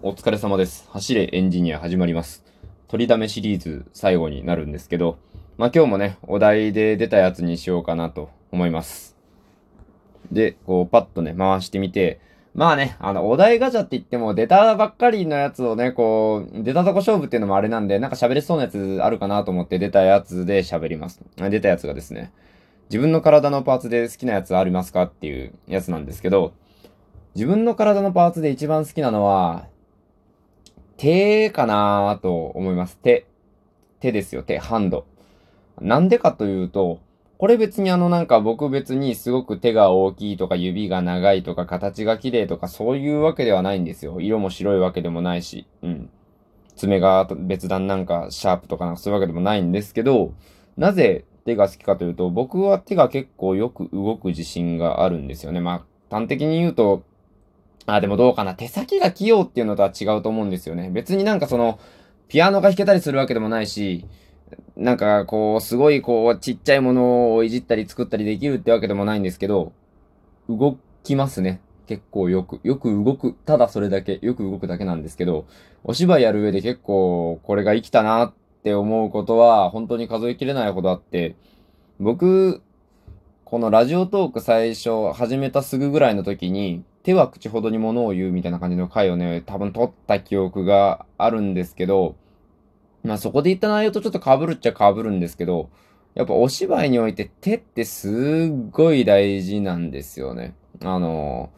お疲れ様です。走れエンジニア始まります。取りだめシリーズ最後になるんですけど、まあ今日もね、お題で出たやつにしようかなと思います。で、こうパッとね、回してみて、まあね、あの、お題ガチャって言っても、出たばっかりのやつをね、こう、出たとこ勝負っていうのもあれなんで、なんか喋れそうなやつあるかなと思って出たやつで喋ります。出たやつがですね、自分の体のパーツで好きなやつありますかっていうやつなんですけど、自分の体のパーツで一番好きなのは、手かなと思います。手。手ですよ、手、ハンド。なんでかというと、これ別にあのなんか僕別にすごく手が大きいとか指が長いとか形が綺麗とかそういうわけではないんですよ。色も白いわけでもないし。うん。爪が別段なんかシャープとかなんかそういうわけでもないんですけど、なぜ手が好きかというと、僕は手が結構よく動く自信があるんですよね。まあ、端的に言うと、あ、でもどうかな。手先が器用っていうのとは違うと思うんですよね。別になんかその、ピアノが弾けたりするわけでもないし、なんかこう、すごいこう、ちっちゃいものをいじったり作ったりできるってわけでもないんですけど、動きますね。結構よく、よく動く。ただそれだけ、よく動くだけなんですけど、お芝居やる上で結構、これが生きたなって思うことは、本当に数えきれないほどあって、僕、このラジオトーク最初始めたすぐぐらいの時に、手は口ほどに物を言うみたいな感じの回をね、多分撮った記憶があるんですけど、まあそこで言った内容とちょっと被るっちゃ被るんですけど、やっぱお芝居において手ってすっごい大事なんですよね。あの、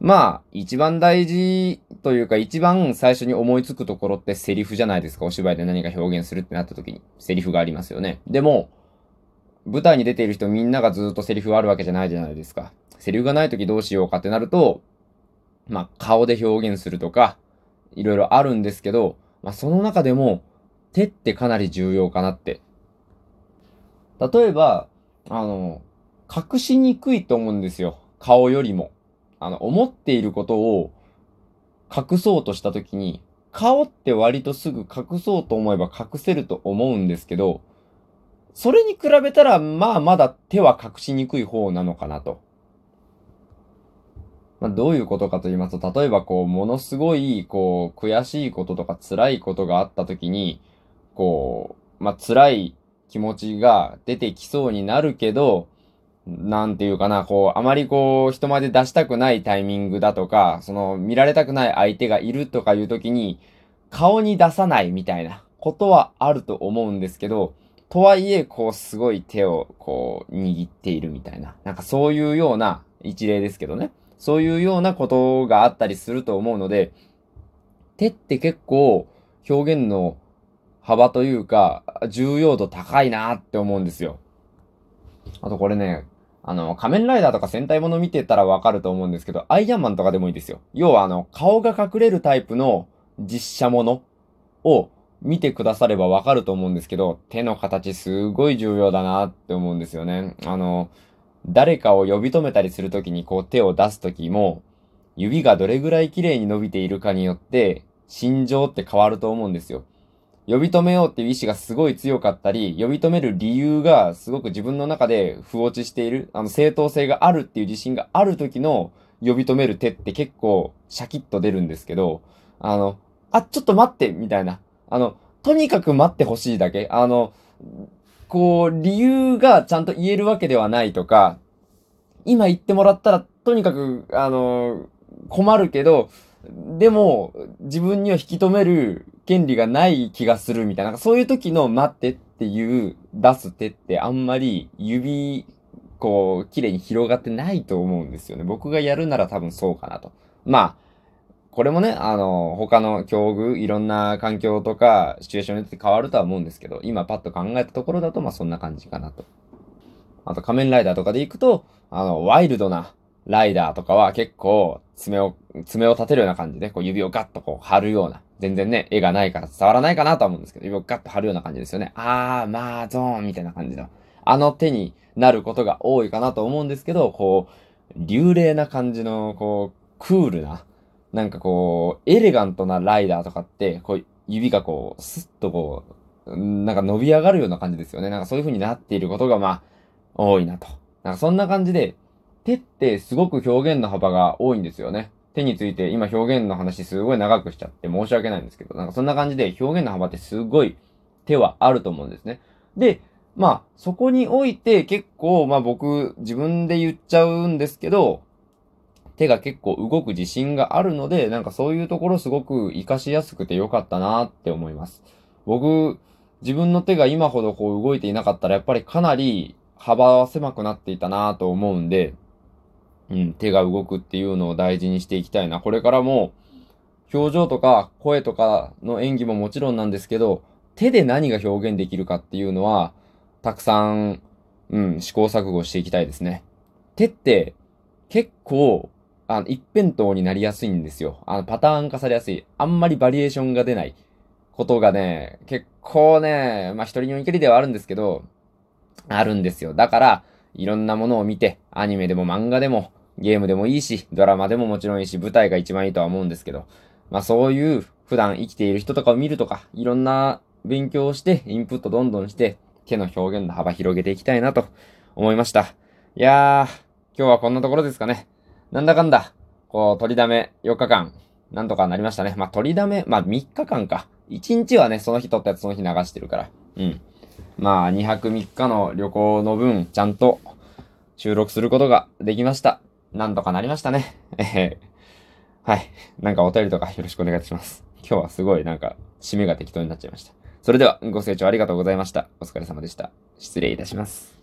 まあ一番大事というか一番最初に思いつくところってセリフじゃないですか。お芝居で何か表現するってなった時にセリフがありますよね。でも、舞台に出ている人みんながずっとセリフあるわけじゃないじゃないですか。セリフがない時どうしようかってなると、まあ顔で表現するとか、いろいろあるんですけど、まあその中でも手ってかなり重要かなって。例えば、あの、隠しにくいと思うんですよ。顔よりも。あの、思っていることを隠そうとした時に、顔って割とすぐ隠そうと思えば隠せると思うんですけど、それに比べたら、まあまだ手は隠しにくい方なのかなと。まあ、どういうことかと言いますと、例えばこう、ものすごい、こう、悔しいこととか辛いことがあった時に、こう、まあ、辛い気持ちが出てきそうになるけど、なんていうかな、こう、あまりこう、人まで出したくないタイミングだとか、その、見られたくない相手がいるとかいう時に、顔に出さないみたいなことはあると思うんですけど、とはいえ、こう、すごい手を、こう、握っているみたいな。なんかそういうような一例ですけどね。そういうようなことがあったりすると思うので、手って結構表現の幅というか、重要度高いなって思うんですよ。あとこれね、あの、仮面ライダーとか戦隊もの見てたらわかると思うんですけど、アイアンマンとかでもいいですよ。要はあの、顔が隠れるタイプの実写ものを見てくださればわかると思うんですけど、手の形すごい重要だなって思うんですよね。あの、誰かを呼び止めたりするときにこう手を出すときも、指がどれぐらい綺麗に伸びているかによって、心情って変わると思うんですよ。呼び止めようっていう意志がすごい強かったり、呼び止める理由がすごく自分の中で不落ちしている、あの正当性があるっていう自信がある時の呼び止める手って結構シャキッと出るんですけど、あの、あ、ちょっと待ってみたいな。あの、とにかく待ってほしいだけ。あの、こう、理由がちゃんと言えるわけではないとか、今言ってもらったら、とにかく、あの、困るけど、でも、自分には引き止める権利がない気がするみたいな、なそういう時の待ってっていう出す手ってあんまり指、こう、綺麗に広がってないと思うんですよね。僕がやるなら多分そうかなと。まあ、これもね、あの、他の境遇、いろんな環境とか、シチュエーションによって変わるとは思うんですけど、今パッと考えたところだと、まあそんな感じかなと。あと仮面ライダーとかで行くと、あの、ワイルドなライダーとかは結構爪を、爪を立てるような感じで、こう指をガッとこう貼るような。全然ね、絵がないから伝わらないかなとは思うんですけど、指をガッと貼るような感じですよね。あー、まあ、ゾーンみたいな感じの。あの手になることが多いかなと思うんですけど、こう、流麗な感じの、こう、クールな、なんかこう、エレガントなライダーとかって、こう、指がこう、スッとこう、なんか伸び上がるような感じですよね。なんかそういう風になっていることが、まあ、多いなと。なんかそんな感じで、手ってすごく表現の幅が多いんですよね。手について今表現の話すごい長くしちゃって申し訳ないんですけど、なんかそんな感じで表現の幅ってすごい手はあると思うんですね。で、まあ、そこにおいて結構、まあ僕自分で言っちゃうんですけど、手が結構動く自信があるので、なんかそういうところすごく活かしやすくてよかったなって思います。僕、自分の手が今ほどこう動いていなかったらやっぱりかなり幅は狭くなっていたなと思うんで、うん、手が動くっていうのを大事にしていきたいな。これからも、表情とか声とかの演技ももちろんなんですけど、手で何が表現できるかっていうのは、たくさん、うん、試行錯誤していきたいですね。手って結構あの、一辺倒になりやすいんですよ。あの、パターン化されやすい。あんまりバリエーションが出ないことがね、結構ね、まあ、一人におけりではあるんですけど、あるんですよ。だから、いろんなものを見て、アニメでも漫画でも、ゲームでもいいし、ドラマでももちろんいいし、舞台が一番いいとは思うんですけど、まあそういう普段生きている人とかを見るとか、いろんな勉強をして、インプットどんどんして、手の表現の幅広げていきたいなと思いました。いやー、今日はこんなところですかね。なんだかんだ、こう、取りだめ4日間、なんとかなりましたね。まあ、取りだめ、まあ、3日間か。1日はね、その日撮ったやつその日流してるから。うん。まあ、2泊3日の旅行の分、ちゃんと収録することができました。なんとかなりましたね。えへ。はい。なんかお便りとかよろしくお願いします。今日はすごいなんか、締めが適当になっちゃいました。それでは、ご清聴ありがとうございました。お疲れ様でした。失礼いたします。